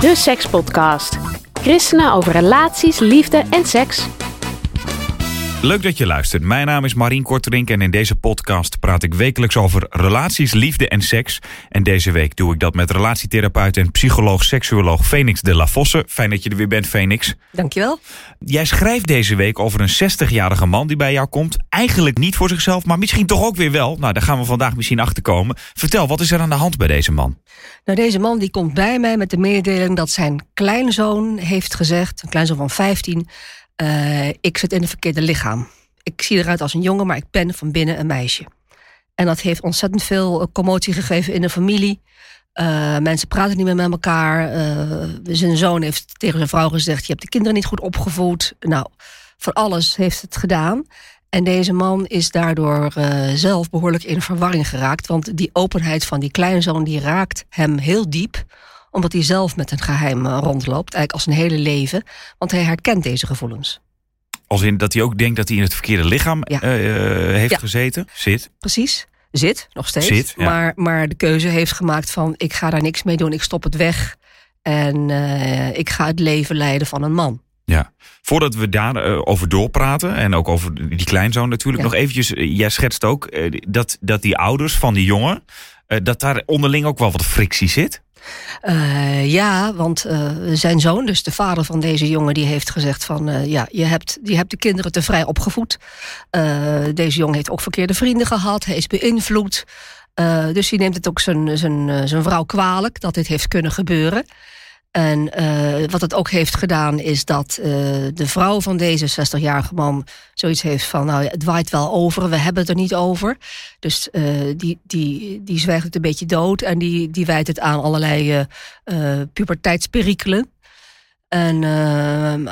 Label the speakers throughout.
Speaker 1: de Sekspodcast. Christenen over relaties, liefde en seks.
Speaker 2: Leuk dat je luistert. Mijn naam is Marien Korterink en in deze podcast praat ik wekelijks over relaties, liefde en seks. En deze week doe ik dat met relatietherapeut en psycholoog, seksuoloog Phoenix de la Fosse. Fijn dat je er weer bent, Phoenix.
Speaker 3: Dankjewel.
Speaker 2: Jij schrijft deze week over een 60-jarige man die bij jou komt. Eigenlijk niet voor zichzelf, maar misschien toch ook weer wel. Nou, daar gaan we vandaag misschien achter komen. Vertel, wat is er aan de hand bij deze man?
Speaker 3: Nou, deze man die komt bij mij met de mededeling dat zijn kleinzoon heeft gezegd, een kleinzoon van 15, uh, ik zit in een verkeerde lichaam. Ik zie eruit als een jongen, maar ik ben van binnen een meisje. En dat heeft ontzettend veel commotie gegeven in de familie. Uh, mensen praten niet meer met elkaar. Zijn zoon heeft tegen zijn vrouw gezegd: Je hebt de kinderen niet goed opgevoed. Nou, van alles heeft het gedaan. En deze man is daardoor zelf behoorlijk in verwarring geraakt. Want die openheid van die kleinzoon die raakt hem heel diep omdat hij zelf met een geheim rondloopt, eigenlijk als een hele leven. Want hij herkent deze gevoelens.
Speaker 2: Als in dat hij ook denkt dat hij in het verkeerde lichaam ja. uh, heeft ja. gezeten, zit.
Speaker 3: Precies, zit nog steeds. Zit, ja. maar, maar de keuze heeft gemaakt van ik ga daar niks mee doen, ik stop het weg. En uh, ik ga het leven leiden van een man.
Speaker 2: Ja, voordat we daarover over doorpraten en ook over die kleinzoon natuurlijk, nog eventjes, jij schetst ook dat, dat die ouders van die jongen, dat daar onderling ook wel wat frictie zit.
Speaker 3: Uh, ja, want uh, zijn zoon, dus de vader van deze jongen, die heeft gezegd van uh, ja, je hebt, je hebt de kinderen te vrij opgevoed. deze jongen heeft ook verkeerde vrienden gehad, hij is beïnvloed. dus hij neemt het ook zijn, zijn, zijn vrouw kwalijk dat dit heeft kunnen gebeuren. En uh, wat het ook heeft gedaan is dat uh, de vrouw van deze 60-jarige man zoiets heeft van, nou het waait wel over, we hebben het er niet over. Dus uh, die, die, die zwijgt het een beetje dood en die, die wijt het aan allerlei puberteitsperikelen. En,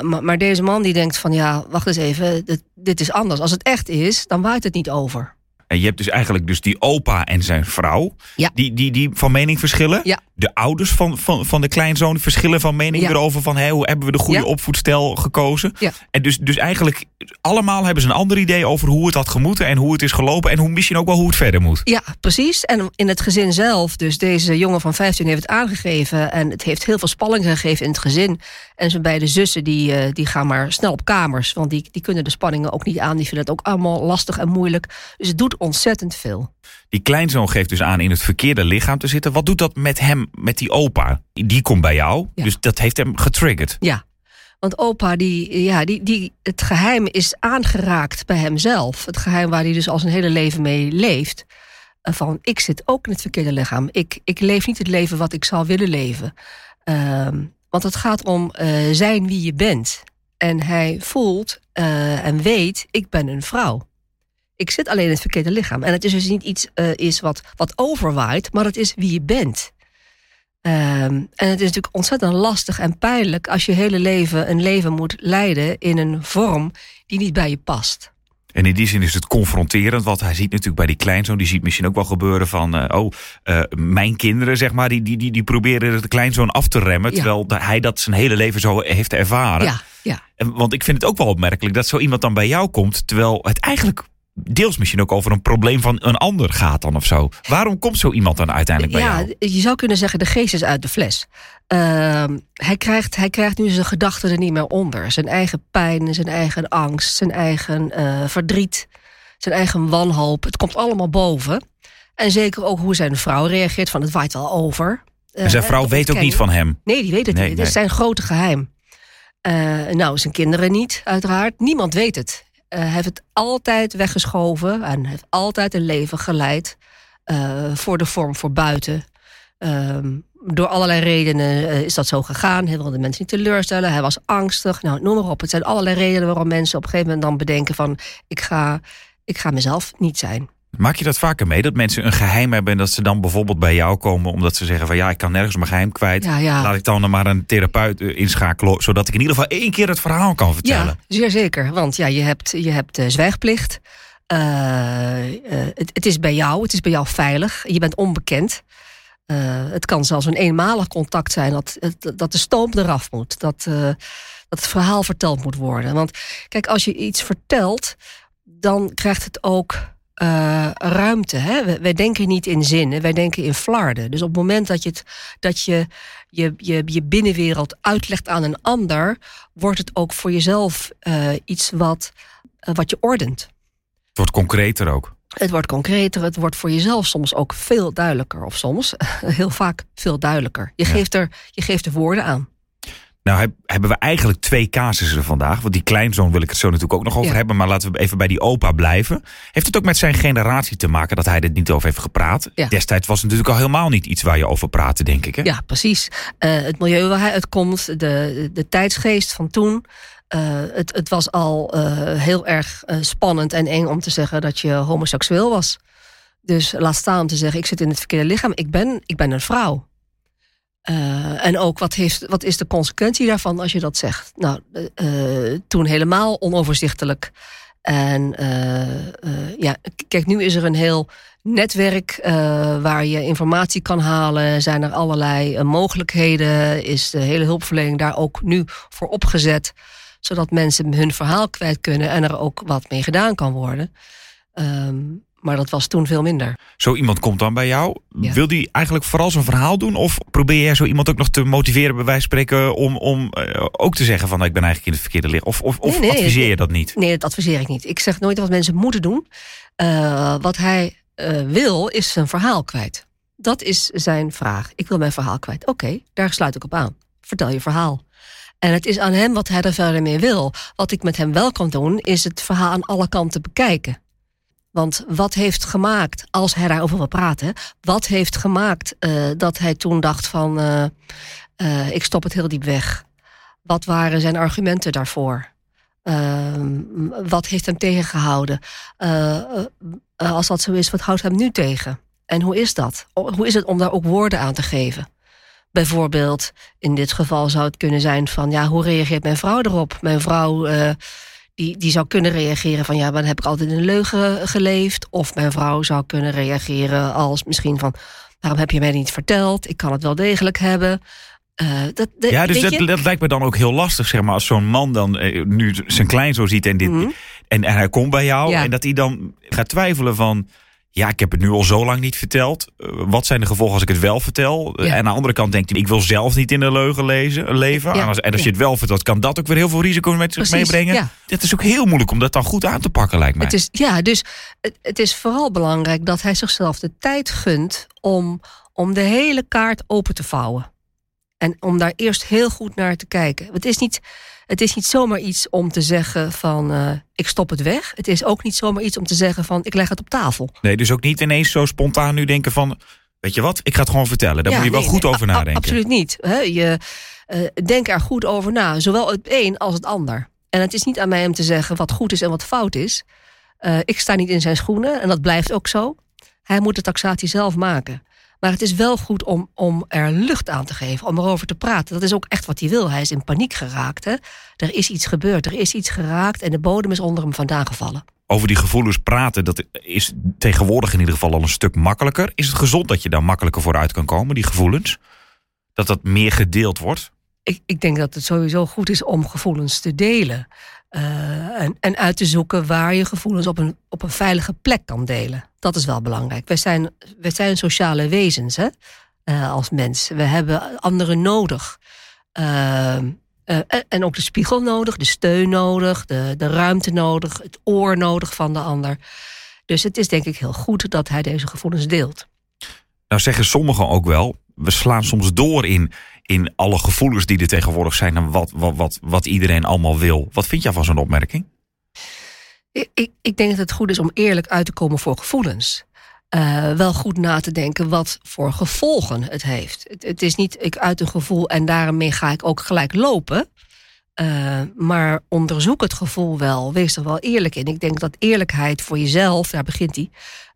Speaker 3: maar, maar, deze man die denkt van, ja, wacht eens even, dit, dit is anders. Als het echt is, dan waait het niet over.
Speaker 2: En je hebt dus eigenlijk dus die opa en zijn vrouw.
Speaker 3: Ja.
Speaker 2: Die, die, die van mening verschillen.
Speaker 3: Ja.
Speaker 2: De ouders van, van, van de kleinzoon verschillen van mening
Speaker 3: ja.
Speaker 2: erover. Van hey, hoe hebben we de goede opvoedstijl gekozen.
Speaker 3: Ja.
Speaker 2: En dus, dus eigenlijk allemaal hebben ze een ander idee over hoe het had gemoeten. En hoe het is gelopen. En hoe, misschien ook wel hoe het verder moet.
Speaker 3: Ja, precies. En in het gezin zelf, dus deze jongen van 15 heeft het aangegeven. En het heeft heel veel spanning gegeven in het gezin. En zijn beide zussen die, eh, die gaan maar snel op kamers. Want die, die kunnen de spanningen ook niet aan. Die vinden het ook allemaal lastig en moeilijk. Dus het doet ontzettend veel.
Speaker 2: Die kleinzoon geeft dus aan in het verkeerde lichaam te zitten. Wat doet dat met hem, met die opa? Die komt bij jou.
Speaker 3: Ja.
Speaker 2: Dus dat heeft hem getriggerd.
Speaker 3: Ja. Want opa, die, ja, die, die, het geheim is aangeraakt bij hemzelf. Het geheim waar hij dus al zijn hele leven mee leeft. Eh, Van, ik zit ook in het verkeerde lichaam. Ik, ik leef niet het leven wat ik zou willen leven. Ehm, want het gaat om eh, zijn wie je bent. En hij voelt eh, en weet, ik ben een vrouw. Ik zit alleen in het verkeerde lichaam. En het is dus niet iets eh, is wat, wat overwaait, maar het is wie je bent. Ehm, en het is natuurlijk ontzettend lastig en pijnlijk als je hele leven een leven moet leiden in een vorm die niet bij je past.
Speaker 2: En in die zin is het confronterend, want hij ziet natuurlijk bij die kleinzoon, die ziet misschien ook wel gebeuren van, eh, oh, eh, mijn kinderen, zeg maar, die, die, die, die proberen de kleinzoon af te remmen,
Speaker 3: Ja.
Speaker 2: terwijl hij dat zijn hele leven zo heeft ervaren.
Speaker 3: Ja, ja.
Speaker 2: En, want ik vind het ook wel opmerkelijk dat zo iemand dan bij jou komt, terwijl het eigenlijk deels misschien ook over een probleem van een ander gaat dan of zo. Waarom komt zo iemand dan uiteindelijk bij
Speaker 3: ja,
Speaker 2: jou?
Speaker 3: je zou kunnen zeggen, de geest is uit de fles. Ehm, hij, krijgt, hij krijgt nu zijn gedachten er niet meer onder. Zijn eigen pijn, zijn eigen angst, zijn eigen eh, verdriet, zijn eigen wanhoop. Het komt allemaal boven. En zeker ook hoe zijn vrouw reageert, van het waait wel over.
Speaker 2: En zijn
Speaker 3: Eh,
Speaker 2: vrouw weet ook niet van hem.
Speaker 3: Nee, die weet het
Speaker 2: Nee,
Speaker 3: niet. Het is zijn grote geheim. Eh, nou, zijn kinderen niet, uiteraard. Niemand weet het. Eh, hij heeft het altijd weggeschoven en heeft altijd een leven geleid eh, voor de vorm voor buiten. Ehm, door allerlei redenen eh, is dat zo gegaan. Hij wilde mensen niet teleurstellen. Hij was angstig. Nou, noem maar op. Het zijn allerlei redenen waarom mensen op een gegeven moment dan bedenken van... ik ga, ik ga mezelf niet zijn.
Speaker 2: Maak je dat vaker mee? Dat mensen een geheim hebben en dat ze dan bijvoorbeeld bij jou komen omdat ze zeggen van ja, ik kan nergens mijn geheim kwijt.
Speaker 3: Ja, ja.
Speaker 2: Laat ik dan maar een therapeut eh, inschakelen, zodat ik in ieder geval één keer het verhaal kan vertellen.
Speaker 3: Ja, zeer zeker. Want ja, je hebt, je hebt eh, zwijgplicht. Eh, het, het is bij jou, het is bij jou veilig. Je bent onbekend. Het kan zelfs een eenmalig contact zijn dat, dat de stoom eraf moet. Dat, dat het verhaal verteld moet worden. Want kijk, als je iets vertelt, dan krijgt het ook uh, ruimte. Hè? Wij, denken niet in zinnen, wij denken in flarden. Dus op het moment dat je het, dat je, je, je, je binnenwereld uitlegt aan een ander, wordt het ook voor jezelf uh, iets wat, uh, wat je ordent.
Speaker 2: Het wordt concreter ook.
Speaker 3: Het wordt concreter, het wordt voor jezelf soms ook veel duidelijker. Of soms heel vaak veel duidelijker. Je, ja. geeft, er, je geeft er woorden aan.
Speaker 2: Nou hebben we eigenlijk twee casussen vandaag. Want die kleinzoon wil ik het zo natuurlijk ook nog over ja. hebben. Maar laten we even bij die opa blijven. Heeft het ook met zijn generatie te maken dat hij er niet over heeft gepraat? Ja. Destijds was het natuurlijk al helemaal niet iets waar je over praatte, denk ik. Hè?
Speaker 3: Ja, precies. Uh, het milieu waar hij uitkomt, de, de tijdsgeest van toen. Uh, het, het was al uh, heel erg spannend en eng om te zeggen dat je homoseksueel was. Dus laat staan om te zeggen, ik zit in het verkeerde lichaam. Ik ben, ik ben een vrouw. Uh, en ook wat, heeft, wat is de consequentie daarvan als je dat zegt? Nou, uh, toen helemaal onoverzichtelijk. En ja, kijk, nu is er een heel netwerk waar je informatie kan halen. Zijn er allerlei mogelijkheden? Is de hele hulpverlening daar ook nu voor opgezet? Zodat mensen hun verhaal kwijt kunnen en er ook wat mee gedaan kan worden. Um, maar dat was toen veel minder.
Speaker 2: Zo iemand komt dan bij jou. Ja. Wil die eigenlijk vooral zijn verhaal doen? Of probeer jij zo iemand ook nog te motiveren, bij wijze van spreken, om, om uh, ook te zeggen van nou, ik ben eigenlijk in het verkeerde licht? Of, of, of nee, nee, adviseer je dat niet?
Speaker 3: Nee, dat adviseer ik niet. Ik zeg nooit wat mensen moeten doen. Uh, wat hij uh, wil, is zijn verhaal kwijt. Dat is zijn vraag. Ik wil mijn verhaal kwijt. Oké, okay, daar sluit ik op aan. Vertel je verhaal. En het is aan hem wat hij er verder mee wil. Wat ik met hem wel kan doen, is het verhaal aan alle kanten bekijken. Want wat heeft gemaakt, als hij daarover wil praten, wat heeft gemaakt uh, dat hij toen dacht van uh, uh, ik stop het heel diep weg? Wat waren zijn argumenten daarvoor? wat heeft hem tegengehouden? als dat zo is, wat houdt hem nu tegen? En hoe is dat? Hoe is het om daar ook woorden aan te geven? Bijvoorbeeld, in dit geval zou het kunnen zijn van ja, hoe reageert mijn vrouw erop? Mijn vrouw die, die zou kunnen reageren van ja, maar dan heb ik altijd een leugen geleefd. Of mijn vrouw zou kunnen reageren als misschien van waarom heb je mij niet verteld? Ik kan het wel degelijk hebben. Uh, dat,
Speaker 2: ja, dus dat, dat, lijkt me dan ook heel lastig, zeg maar, als zo'n man dan uh, nu zijn klein zo ziet en, dit, mm -hmm. en, en, hij komt bij jou ja. en dat hij dan gaat twijfelen van ja, ik heb het nu al zo lang niet verteld. Uh, wat zijn de gevolgen als ik het wel vertel? Ja. En aan de andere kant denkt hij, ik wil zelf niet in de leugen lezen, leven. Ja. En als, en als je het wel vertelt, kan dat ook weer heel veel risico's met zich meebrengen. Het is ook heel moeilijk om dat dan goed aan te pakken, lijkt mij.
Speaker 3: Het is, ja, dus het, het is vooral belangrijk dat hij zichzelf de tijd gunt om, om de hele kaart open te vouwen. En om daar eerst heel goed naar te kijken. Het is niet, het is niet zomaar iets om te zeggen van uh, ik stop het weg. Het is ook niet zomaar iets om te zeggen van ik leg het op tafel.
Speaker 2: Nee, dus ook niet ineens zo spontaan nu denken van weet je wat, ik ga het gewoon vertellen. Daar ja, moet je wel nee, goed over nadenken.
Speaker 3: Absoluut niet. Hè? Je uh, denk er goed over na, zowel het een als het ander. En het is niet aan mij om te zeggen wat goed is en wat fout is. Uh, ik sta niet in zijn schoenen en dat blijft ook zo. Hij moet de taxatie zelf maken. Maar het is wel goed om, om er lucht aan te geven, om erover te praten. Dat is ook echt wat hij wil. Hij is in paniek geraakt. Hè? Er is iets gebeurd, er is iets geraakt en de bodem is onder hem vandaan gevallen.
Speaker 2: Over die gevoelens praten, dat is tegenwoordig in ieder geval al een stuk makkelijker. Is het gezond dat je daar makkelijker vooruit kan komen, die gevoelens? Dat dat meer gedeeld wordt?
Speaker 3: Ik, ik denk dat het sowieso goed is om gevoelens te delen. Uh, en, en uit te zoeken waar je gevoelens op een, op een veilige plek kan delen. Dat is wel belangrijk. Wij zijn, wij zijn sociale wezens hè? Uh, als mens. We hebben anderen nodig. Uh, en ook de spiegel nodig, de steun nodig, de, de ruimte nodig, het oor nodig van de ander. Dus het is denk ik heel goed dat hij deze gevoelens deelt.
Speaker 2: Nou zeggen sommigen ook wel, we slaan soms door in in alle gevoelens die er tegenwoordig zijn en wat, wat, wat, iedereen allemaal wil. Wat vind jij van zo'n opmerking?
Speaker 3: Ik, ik, denk dat het goed is om eerlijk uit te komen voor gevoelens. Uh, wel goed na te denken wat voor gevolgen het heeft. Het, is niet ik uit een gevoel en daarmee ga ik ook gelijk lopen. Uh, maar onderzoek het gevoel wel. Wees er wel eerlijk in. Ik denk dat eerlijkheid voor jezelf, daar begint hij,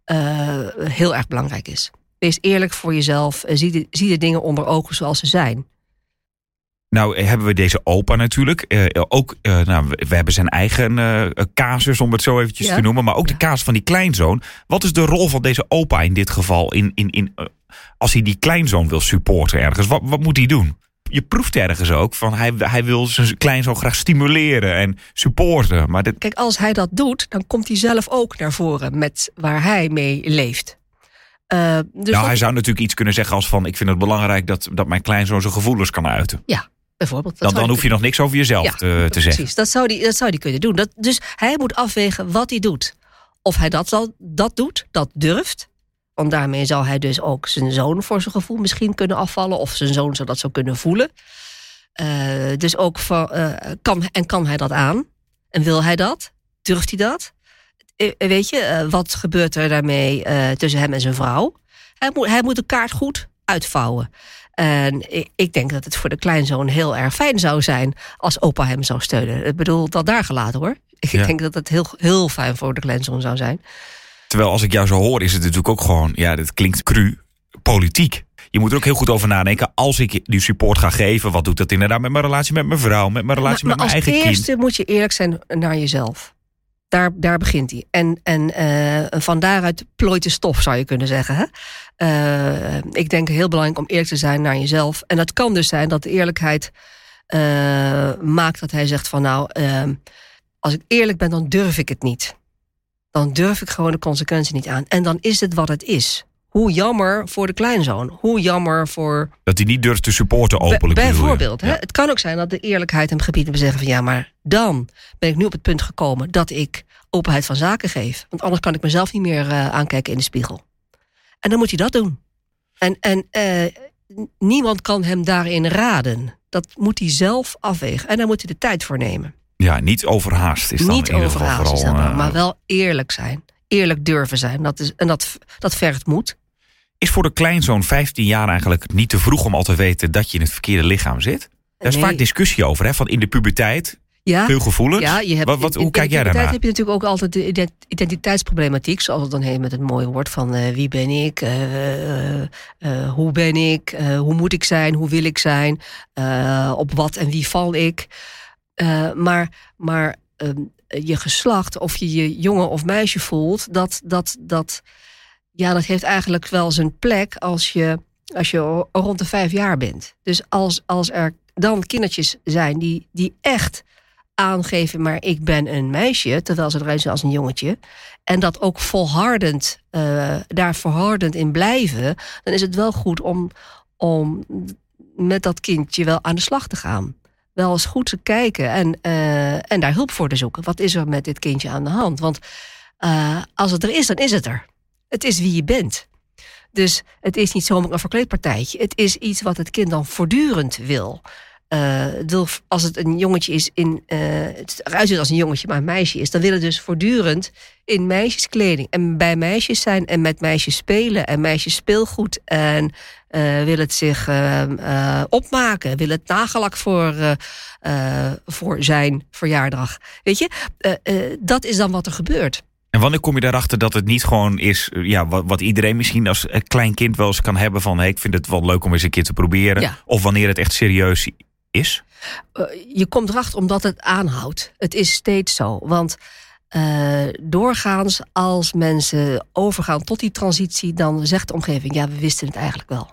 Speaker 3: uh, heel erg belangrijk is. Wees eerlijk voor jezelf. Zie de, zie de dingen onder ogen zoals ze zijn.
Speaker 2: Nou hebben we deze opa natuurlijk. Uh, ook, uh, nou, we hebben zijn eigen uh, casus, om het zo eventjes ja. te noemen. Maar ook de casus van die kleinzoon. Wat is de rol van deze opa in dit geval? In, in, in, als hij die kleinzoon wil supporten ergens, wat, wat moet hij doen? je proeft ergens ook van hij, hij wil zijn klein zo graag stimuleren en supporten. Maar dit...
Speaker 3: Kijk, als hij dat doet, dan komt hij zelf ook naar voren met waar hij mee leeft. Uh, dus
Speaker 2: nou, hij zou natuurlijk iets kunnen zeggen als van ik vind het belangrijk dat, dat mijn kleinzoon zijn gevoelens kan uiten.
Speaker 3: Ja, bijvoorbeeld.
Speaker 2: Dan, dan hoef je nog niks over jezelf
Speaker 3: ja,
Speaker 2: te, te
Speaker 3: precies.
Speaker 2: zeggen.
Speaker 3: Precies, dat zou hij dat zou die kunnen doen. Dat, dus hij moet afwegen wat hij doet. Of hij dat, zal, dat doet, dat durft. Want daarmee zal hij dus ook zijn zoon voor zijn gevoel misschien kunnen afvallen. Of zijn zoon zou dat zou kunnen voelen. Uh, dus ook van, uh, kan, en kan hij dat aan? En wil hij dat? Durft hij dat? Weet je, wat gebeurt er daarmee tussen hem en zijn vrouw? Hij moet, hij moet de kaart goed uitvouwen. En ik, denk dat het voor de kleinzoon heel erg fijn zou zijn als opa hem zou steunen. Ik bedoel, dat daar gelaten hoor. Ik
Speaker 2: Ja.
Speaker 3: denk dat het heel, heel fijn voor de kleinzoon zou zijn.
Speaker 2: Terwijl als ik jou zo hoor, is het natuurlijk ook gewoon, ja, dit klinkt cru, politiek. Je moet er ook heel goed over nadenken. Als ik die support ga geven, wat doet dat inderdaad met mijn relatie met mijn vrouw, met mijn relatie
Speaker 3: maar,
Speaker 2: met
Speaker 3: als
Speaker 2: mijn eigen
Speaker 3: eerste
Speaker 2: kind?
Speaker 3: moet je eerlijk zijn naar jezelf. Daar, daar begint hij. En, en eh, van daaruit plooit de stof, zou je kunnen zeggen. Hè? Eh, ik denk heel belangrijk om eerlijk te zijn naar jezelf. En dat kan dus zijn dat de eerlijkheid eh, maakt dat hij zegt van nou, eh, als ik eerlijk ben, dan durf ik het niet. Dan durf ik gewoon de consequentie niet aan. En dan is het wat het is. Hoe jammer voor de kleinzoon. Hoe jammer voor
Speaker 2: Dat hij niet durft te supporten openlijk.
Speaker 3: Bijvoorbeeld. Hè?
Speaker 2: Ja.
Speaker 3: Het kan ook zijn dat de eerlijkheid hem gebiedt om te zeggen van ja, maar dan ben ik nu op het punt gekomen dat ik openheid van zaken geef. Want anders kan ik mezelf niet meer eh, aankijken in de spiegel. En dan moet hij dat doen. En, en eh, niemand kan hem daarin raden. Dat moet hij zelf afwegen. En daar moet hij de tijd voor nemen.
Speaker 2: Ja, niet overhaast is dan
Speaker 3: niet
Speaker 2: in ieder geval
Speaker 3: overhaast is
Speaker 2: vooral.
Speaker 3: dat
Speaker 2: eh,
Speaker 3: maar wel eerlijk zijn. Eerlijk durven zijn. Dat is, en dat, dat vergt moed.
Speaker 2: Is voor de kleinzoon 15 jaar eigenlijk niet te vroeg om al te weten dat je in het verkeerde lichaam zit? Daar is
Speaker 3: Nee.
Speaker 2: vaak discussie over, hè? Van in de puberteit,
Speaker 3: Ja,
Speaker 2: veel gevoelens.
Speaker 3: Ja, je hebt,
Speaker 2: wat, hoe
Speaker 3: in
Speaker 2: kijk
Speaker 3: de
Speaker 2: jij
Speaker 3: puberteit
Speaker 2: daarnaar?
Speaker 3: heb je natuurlijk ook altijd de ident- identiteitsproblematiek, zoals het dan heet met het mooie woord van eh, wie ben ik, eh, eh, hoe ben ik, hoe moet ik zijn, hoe wil ik zijn, op wat en wie val ik. Maar maar ehm, je geslacht, of je je jongen of meisje voelt, dat, dat, dat, ja, dat heeft eigenlijk wel zijn plek als je, als je ro- rond de vijf jaar bent. Dus als, als er dan kindertjes zijn die, die echt aangeven, maar ik ben een meisje, terwijl ze eruit zien als een jongetje, en dat ook volhardend, eh, daar volhardend in blijven, dan is het wel goed om, om met dat kindje wel aan de slag te gaan. Wel eens goed te kijken en, eh, en daar hulp voor te zoeken. Wat is er met dit kindje aan de hand? Want eh, als het er is, dan is het er. Het is wie je bent. Dus het is niet zomaar een verkleedpartijtje. Het is iets wat het kind dan voortdurend wil. Eh, als het een jongetje is, in, eh, het eruit als een jongetje, maar een meisje is, dan willen dus voortdurend in meisjeskleding en bij meisjes zijn en met meisjes spelen en meisjes speelgoed en eh wil het zich eh, eh, opmaken, wil het nagellak voor, voor zijn verjaardag. Weet je, dat is dan wat er gebeurt.
Speaker 2: En wanneer kom je daarachter dat het niet gewoon is, eh, ja, wat, wat iedereen misschien als eh, klein kind wel eens kan hebben van, hey, ik vind het wel leuk om eens een keer te proberen.
Speaker 3: Ja.
Speaker 2: Of wanneer het echt serieus is?
Speaker 3: Eh, je komt erachter omdat het aanhoudt. Het is steeds zo. Want doorgaans, als mensen overgaan tot die transitie, dan zegt de omgeving: ja, we wisten het eigenlijk wel.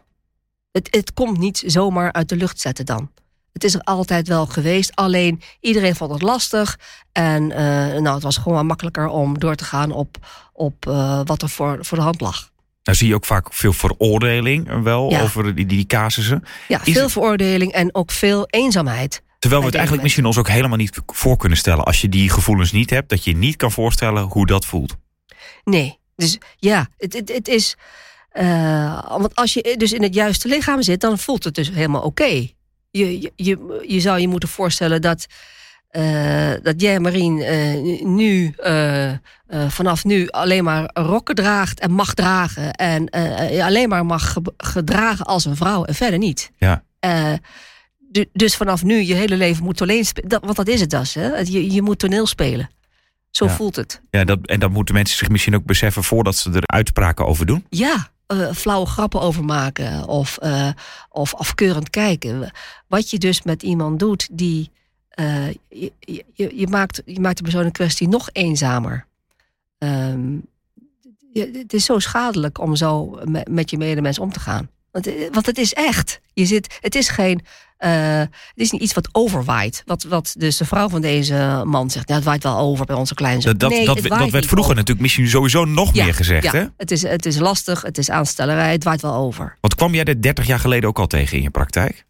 Speaker 3: Het, het komt niet zomaar uit de lucht zetten dan. Het is er altijd wel geweest, alleen iedereen vond het lastig. En eh, nou, het was gewoon makkelijker om door te gaan op, op eh, wat er voor, voor de hand lag.
Speaker 2: Nou zie je ook vaak veel veroordeling wel
Speaker 3: Ja.
Speaker 2: over die, die casussen.
Speaker 3: Ja,
Speaker 2: Is
Speaker 3: veel
Speaker 2: het-
Speaker 3: veroordeling en ook veel eenzaamheid.
Speaker 2: Terwijl we het eigenlijk misschien ons ook helemaal niet voor kunnen stellen. Als je die gevoelens niet hebt, dat je niet kan voorstellen hoe dat voelt.
Speaker 3: Nee, dus ja, het, het, het is. eh, want als je dus in het juiste lichaam zit, dan voelt het dus helemaal oké. Je, je, je, je zou je moeten voorstellen dat. eh, dat jij, Marien, eh, nu, eh, vanaf nu alleen maar rokken draagt en mag dragen. En je alleen maar mag ge- gedragen als een vrouw en verder niet.
Speaker 2: Ja.
Speaker 3: Du- dus vanaf nu je hele leven moet toneel spelen. Want dat is het dus. Hè? Je, je moet toneel spelen. Zo
Speaker 2: Ja.
Speaker 3: voelt het.
Speaker 2: Ja, dat, en dat moeten mensen zich misschien ook beseffen voordat ze er uitspraken over doen.
Speaker 3: Ja, eh, flauwe grappen over maken of, eh, of afkeurend kijken. Wat je dus met iemand doet, die. eh, je, je, maakt, je maakt de persoon in kwestie nog eenzamer. Ehm, het is zo schadelijk om zo met, met je medemens om te gaan. Want, eh, want het is echt. Je zit, het is geen. eh, het is niet iets wat overwaait. Wat, wat dus de vrouw van deze man zegt. Ja, het waait wel over bij onze kleinzoon.
Speaker 2: Dat, dat,
Speaker 3: nee,
Speaker 2: dat, dat
Speaker 3: waait
Speaker 2: werd vroeger
Speaker 3: over.
Speaker 2: natuurlijk misschien sowieso nog
Speaker 3: Ja,
Speaker 2: meer gezegd.
Speaker 3: ja.
Speaker 2: Hè?
Speaker 3: Het, is, het is lastig, het is aanstellerij, het waait wel over.
Speaker 2: Want kwam jij dit 30 jaar geleden ook al tegen in je praktijk?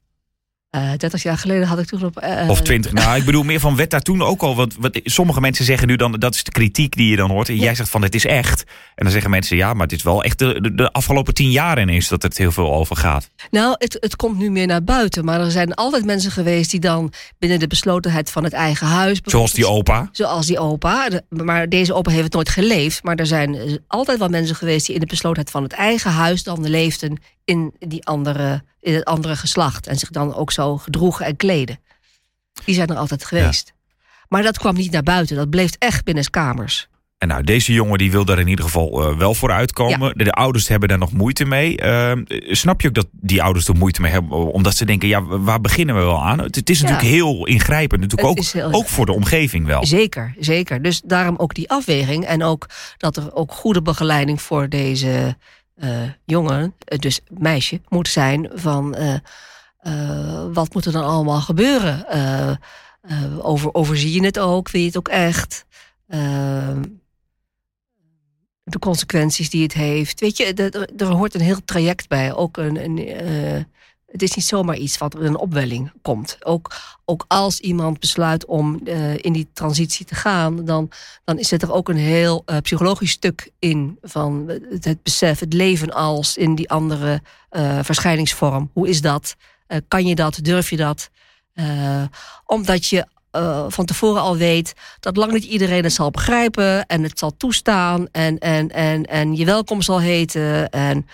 Speaker 3: Eh 30 jaar geleden had ik toen op. eh,
Speaker 2: Of 20? Nou, ik bedoel meer van werd daar toen ook al. Want wat, sommige mensen zeggen nu dan, dat is de kritiek die je dan hoort. En jij zegt van het is echt. En dan zeggen mensen ja, maar het is wel echt de, de, de afgelopen tien jaar ineens dat het heel veel over gaat.
Speaker 3: Nou, het, het komt nu meer naar buiten. Maar er zijn altijd mensen geweest die dan binnen de beslotenheid van het eigen huis.
Speaker 2: Zoals die opa.
Speaker 3: Zoals die opa. Maar deze opa heeft het nooit geleefd. Maar er zijn eh, altijd wel mensen geweest die in de beslotenheid van het eigen huis dan leefden in, die andere, in het andere geslacht. En zich dan ook zo gedroegen en kleden. Die zijn er altijd geweest. Maar dat kwam niet naar buiten. Dat bleef echt binnen kamers.
Speaker 2: En nou, deze jongen die wil daar in ieder geval eh, wel voor uitkomen. De, de ouders hebben daar nog moeite mee. Ehm, snap je ook dat die ouders er moeite mee hebben? Omdat ze denken, ja, waar beginnen we wel aan? Het, het is
Speaker 3: Ja.
Speaker 2: natuurlijk heel ingrijpend. Natuurlijk ook,
Speaker 3: heel
Speaker 2: ook voor de omgeving wel.
Speaker 3: Zeker, zeker. Dus daarom ook die afweging. En ook dat er ook goede begeleiding voor deze eh, jongen, eh, dus meisje, moet zijn van eh, eh, wat moet er dan allemaal gebeuren? Eh, eh, over, overzie je het ook? Wil je het ook echt? Eh, de consequenties die het heeft. Weet je, er, er- hoort een heel traject bij. Ook een, een, eh, het is niet zomaar iets wat er een opwelling komt. Ook, ook als iemand besluit om eh, in die transitie te gaan, dan, dan zit er ook een heel eh, psychologisch stuk in van het, het besef, het leven als in die andere eh, verschijningsvorm. Hoe is dat? Kan je dat? Durf je dat? Omdat je van tevoren al weet dat lang niet iedereen het zal begrijpen en het zal toestaan en, en, en, en je welkom zal heten. En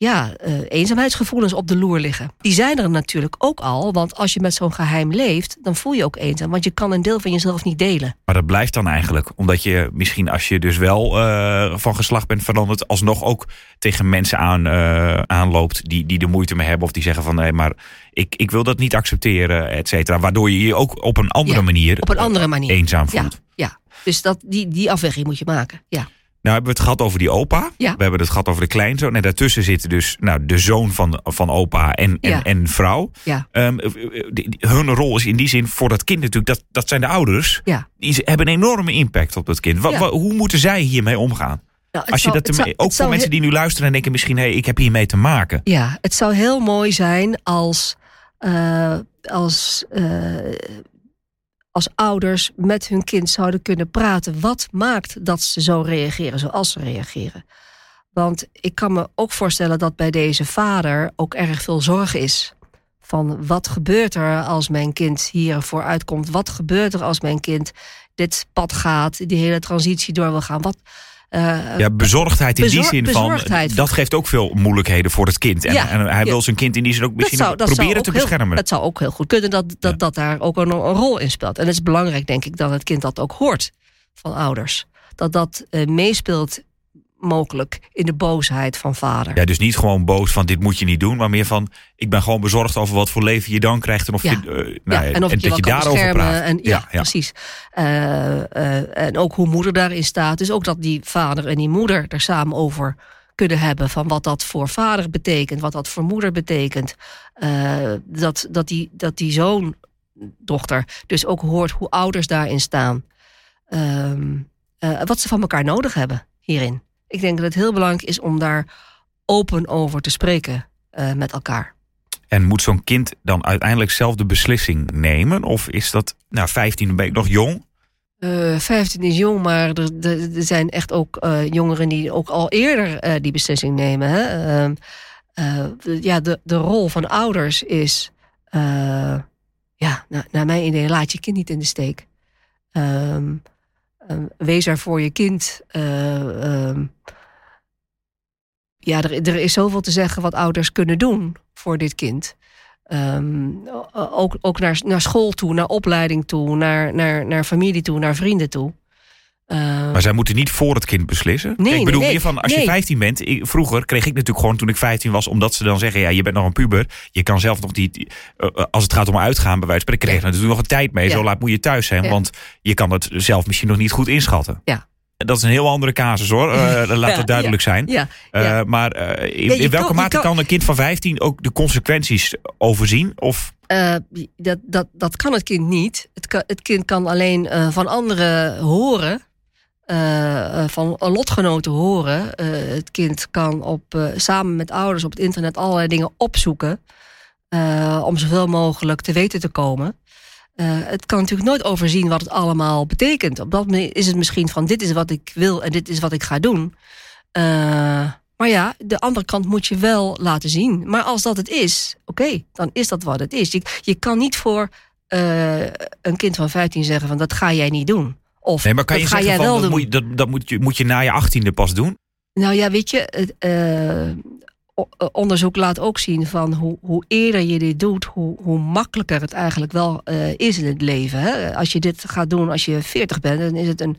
Speaker 3: ja, eh, eenzaamheidsgevoelens op de loer liggen. Die zijn er natuurlijk ook al, want als je met zo'n geheim leeft, dan voel je ook eenzaam, want je kan een deel van jezelf niet delen.
Speaker 2: Maar dat blijft dan eigenlijk. Omdat je misschien als je dus wel eh, van geslacht bent veranderd... alsnog ook tegen mensen aan, eh, aanloopt die, die er moeite mee hebben... of die zeggen van nee, maar ik, ik wil dat niet accepteren, et cetera. Waardoor je je ook op een andere
Speaker 3: Ja,
Speaker 2: manier
Speaker 3: Op een andere manier.
Speaker 2: eenzaam
Speaker 3: Ja,
Speaker 2: voelt.
Speaker 3: ja. Dus dat, die, die afweging moet je maken. Ja.
Speaker 2: Nou hebben we het gehad over die opa.
Speaker 3: Ja.
Speaker 2: We hebben het gehad over de kleinzoon. En daartussen zitten dus nou, de zoon van, van opa en, en,
Speaker 3: Ja.
Speaker 2: en vrouw.
Speaker 3: Ja.
Speaker 2: Ehm, eh, die- hun rol is in die zin voor dat kind natuurlijk... dat, dat zijn de ouders.
Speaker 3: Ja.
Speaker 2: Die hebben een enorme impact op dat kind. Hoe moeten zij hiermee omgaan?
Speaker 3: Nou,
Speaker 2: Als je dat ook voor mensen die nu luisteren en denken misschien... hé, hey, ik heb hiermee te maken.
Speaker 3: Ja, het zou heel mooi zijn als, eh, als, eh, als ouders met hun kind zouden kunnen praten. Wat maakt dat ze zo reageren zoals ze reageren? Want ik kan me ook voorstellen dat bij deze vader ook erg veel zorg is. Van wat gebeurt er als mijn kind hier vooruit komt? Wat gebeurt er als mijn kind dit pad gaat, die hele transitie door wil gaan? Wat, eh,
Speaker 2: Ja, bezorgdheid in die zin van... dat geeft ook veel moeilijkheden voor het kind. En,
Speaker 3: Ja.
Speaker 2: en hij
Speaker 3: Ja.
Speaker 2: wil zijn kind in die zin ook misschien
Speaker 3: zou-
Speaker 2: proberen te
Speaker 3: heel-
Speaker 2: beschermen.
Speaker 3: Het zou ook heel goed kunnen dat dat,
Speaker 2: Ja.
Speaker 3: dat daar ook een, een rol in speelt. En het is belangrijk, denk ik, dat het kind dat ook hoort van ouders. Dat dat eh, meespeelt mogelijk in de boosheid van vader.
Speaker 2: Ja, dus niet gewoon boos van dit moet je niet doen, maar meer van ik ben gewoon bezorgd over wat voor leven je dan krijgt en of
Speaker 3: Ja.
Speaker 2: je, eh, nou,
Speaker 3: ja, en of je
Speaker 2: dat
Speaker 3: kan
Speaker 2: daarover praat.
Speaker 3: En, ja, precies. Eh, eh, en ook hoe moeder daarin staat. Dus ook dat die vader en die moeder er samen over kunnen hebben. Van wat dat voor vader betekent, wat dat voor moeder betekent. Dat, dat, die, dat die zoon, dochter, dus ook hoort hoe ouders daarin staan. Ehm, eh, wat ze van elkaar nodig hebben hierin. Ik denk dat het heel belangrijk is om daar open over te spreken eh, met elkaar.
Speaker 2: En moet zo'n kind dan uiteindelijk zelf de beslissing nemen? Of is dat, nou 15 dan ben ik nog jong?
Speaker 3: Eh 15 is jong, maar er, er, zijn echt ook eh, jongeren die ook al eerder die beslissing nemen. Hè? Ehm, eh, ja, de, de rol van ouders is, ja, naar, naar mijn idee, laat je kind niet in de steek. Ehm, ehm, wees er voor je kind. eh, ehm, ja, er, er is zoveel te zeggen wat ouders kunnen doen voor dit kind. Ehm, ook ook naar, naar school toe, naar opleiding toe, naar, naar, naar familie toe, naar vrienden toe. Ehm,
Speaker 2: Maar zij moeten niet voor het kind beslissen.
Speaker 3: Nee,
Speaker 2: ik bedoel
Speaker 3: nee,
Speaker 2: meer van als je
Speaker 3: nee.
Speaker 2: 15 bent. ik- vroeger kreeg ik natuurlijk gewoon toen ik 15 was, omdat ze dan zeggen: ja, je bent nog een puber. Je kan zelf nog niet. eh, eh, als het gaat om uitgaan, bij wijze van spreken, kreeg je
Speaker 3: Ja.
Speaker 2: natuurlijk nog een tijd mee.
Speaker 3: Ja.
Speaker 2: Zo laat moet je thuis zijn,
Speaker 3: Ja.
Speaker 2: want je kan het zelf misschien nog niet goed inschatten. Dat is een heel andere casus hoor, uh, laat het duidelijk zijn.
Speaker 3: Ja,
Speaker 2: uh, maar in, in, welke kan, mate kan, kan, een kind van 15 ook de consequenties overzien? Of?
Speaker 3: dat, dat, dat kan het kind niet. Het, kan, het kind kan alleen van anderen horen. Van lotgenoten horen. het kind kan op, samen met ouders op het internet allerlei dingen opzoeken. om zoveel mogelijk te weten te komen. Uh, het kan natuurlijk nooit overzien wat het allemaal betekent. Op dat moment is het misschien van dit is wat ik wil en dit is wat ik ga doen. Uh, maar ja, de andere kant moet je wel laten zien. Maar als dat het is, oké, dan is dat wat het is. Je, je kan niet voor uh, een kind van 15 zeggen van dat ga jij niet doen. Of
Speaker 2: nee, maar kan je
Speaker 3: ga
Speaker 2: zeggen
Speaker 3: jij
Speaker 2: van,
Speaker 3: wel
Speaker 2: dat. Moet je, dat, dat moet, je, moet je na je achttiende pas doen?
Speaker 3: Nou ja, weet je, onderzoek laat ook zien van hoe, hoe eerder je dit doet, hoe, hoe makkelijker het eigenlijk wel uh, is in het leven. Hè? Als je dit gaat doen als je 40 bent, dan, is het een,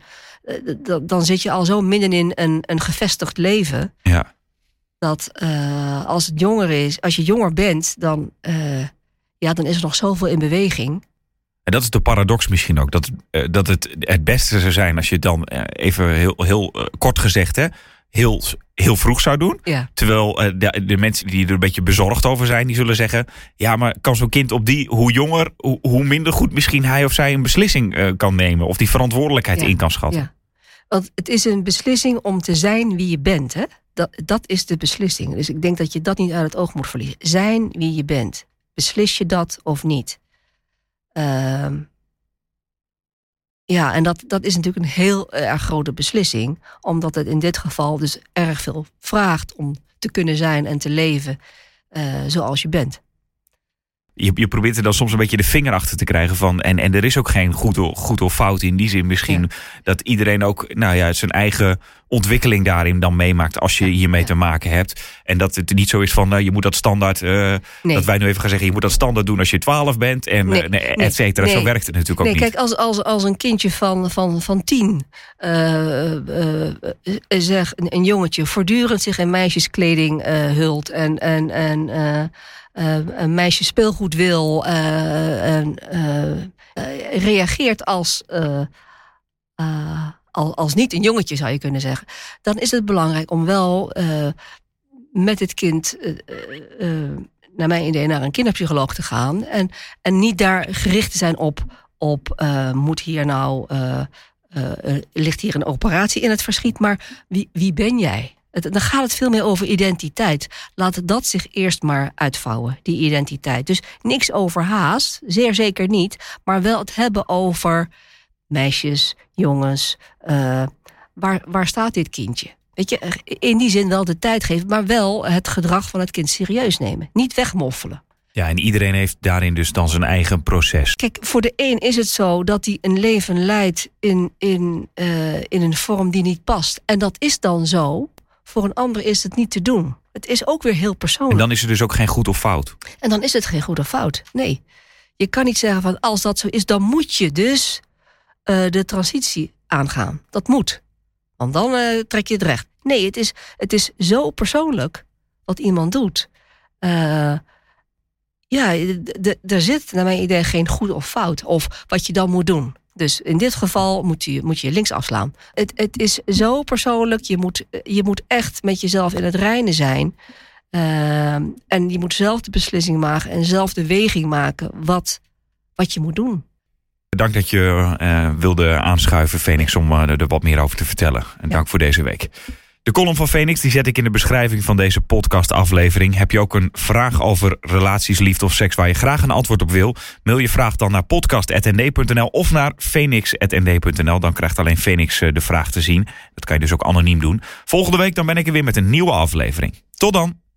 Speaker 3: uh, dan zit je al zo midden in een, een gevestigd leven.
Speaker 2: Ja.
Speaker 3: Dat als het jonger is, als je jonger bent, dan, ja, dan is er nog zoveel in beweging.
Speaker 2: En dat is de paradox misschien ook. Dat, dat het het beste zou zijn als je het dan even heel, heel kort gezegd, hè, heel, heel vroeg zou doen.
Speaker 3: Ja.
Speaker 2: Terwijl de, de, mensen die er een beetje bezorgd over zijn, die zullen zeggen: ja, maar kan zo'n kind op die, hoe jonger, hoe, hoe, minder goed misschien hij of zij een beslissing kan nemen of die verantwoordelijkheid
Speaker 3: ja.
Speaker 2: in kan schatten.
Speaker 3: Ja. Want het is een beslissing om te zijn wie je bent. Hè? Dat, dat is de beslissing. Dus ik denk dat je dat niet uit het oog moet verliezen. Zijn wie je bent. Beslis je dat of niet? Uh, ja, en dat, dat is natuurlijk een heel erg grote beslissing. Omdat het in dit geval dus erg veel vraagt om te kunnen zijn en te leven uh, zoals je bent.
Speaker 2: Je, je probeert er dan soms een beetje de vinger achter te krijgen van. En, en er is ook geen goed of, goed of fout in die zin. Misschien ja. dat iedereen ook nou ja, zijn eigen ontwikkeling daarin dan meemaakt. als je hiermee te maken hebt. En dat het niet zo is van. Uh, je moet dat standaard. Uh, nee. Dat wij nu even gaan zeggen. Je moet dat standaard doen als je 12 bent. En
Speaker 3: nee,
Speaker 2: uh, nee, et cetera.
Speaker 3: Nee.
Speaker 2: Zo werkt het natuurlijk ook
Speaker 3: nee,
Speaker 2: niet.
Speaker 3: Kijk, als, als, als een kindje van, van, van tien. zeg, een, een, jongetje voortdurend zich in meisjeskleding hult. En. en, en uh, een meisje speelgoed wil uh, uh, reageert als, als, niet een jongetje, zou je kunnen zeggen. Dan is het belangrijk om wel met het kind, naar mijn idee, naar een kinderpsycholoog te gaan. En, en niet daar gericht te zijn op, op moet hier nou, ligt hier een operatie in het verschiet, maar wie, wie ben jij? Het, dan gaat het veel meer over identiteit. Laat dat zich eerst maar uitvouwen, die identiteit. Dus niks over haast, zeer zeker niet. Maar wel het hebben over meisjes, jongens. Uh, waar, waar staat dit kindje? Weet je, in die zin wel de tijd geven, maar wel het gedrag van het kind serieus nemen. Niet wegmoffelen.
Speaker 2: Ja, en iedereen heeft daarin dus dan zijn eigen proces.
Speaker 3: Kijk, voor de een is het zo dat hij een leven leidt in, in, uh, in een vorm die niet past. En dat is dan zo. Voor een ander is het niet te doen. Het is ook weer heel persoonlijk.
Speaker 2: En dan is er dus ook geen goed of fout.
Speaker 3: En dan is het geen goed of fout. Nee. Je kan niet zeggen van als dat zo is, dan moet je dus de transitie aangaan. Dat moet. Want dan uh, trek je het recht. Nee, het is, het is zo persoonlijk wat iemand doet. Uh, ja, er zit naar mijn idee geen goed of fout. Of wat je dan moet doen. Dus in dit geval moet je, moet je links afslaan. Het, het is zo persoonlijk. Je moet, je moet echt met jezelf in het reinen zijn. En je moet zelf de beslissing maken en zelf de weging maken wat, wat je moet doen.
Speaker 2: Dank dat je uh, wilde aanschuiven, Phoenix, om uh, er wat meer over te vertellen. En ja. dank voor deze week. De column van Phoenix die zet ik in de beschrijving van deze podcastaflevering. Heb je ook een vraag over relaties, liefde of seks waar je graag een antwoord op wil? Mail je vraag dan naar podcast.nd.nl of naar phoenix.nd.nl. Dan krijgt alleen Phoenix de vraag te zien. Dat kan je dus ook anoniem doen. Volgende week dan ben ik er weer met een nieuwe aflevering. Tot dan!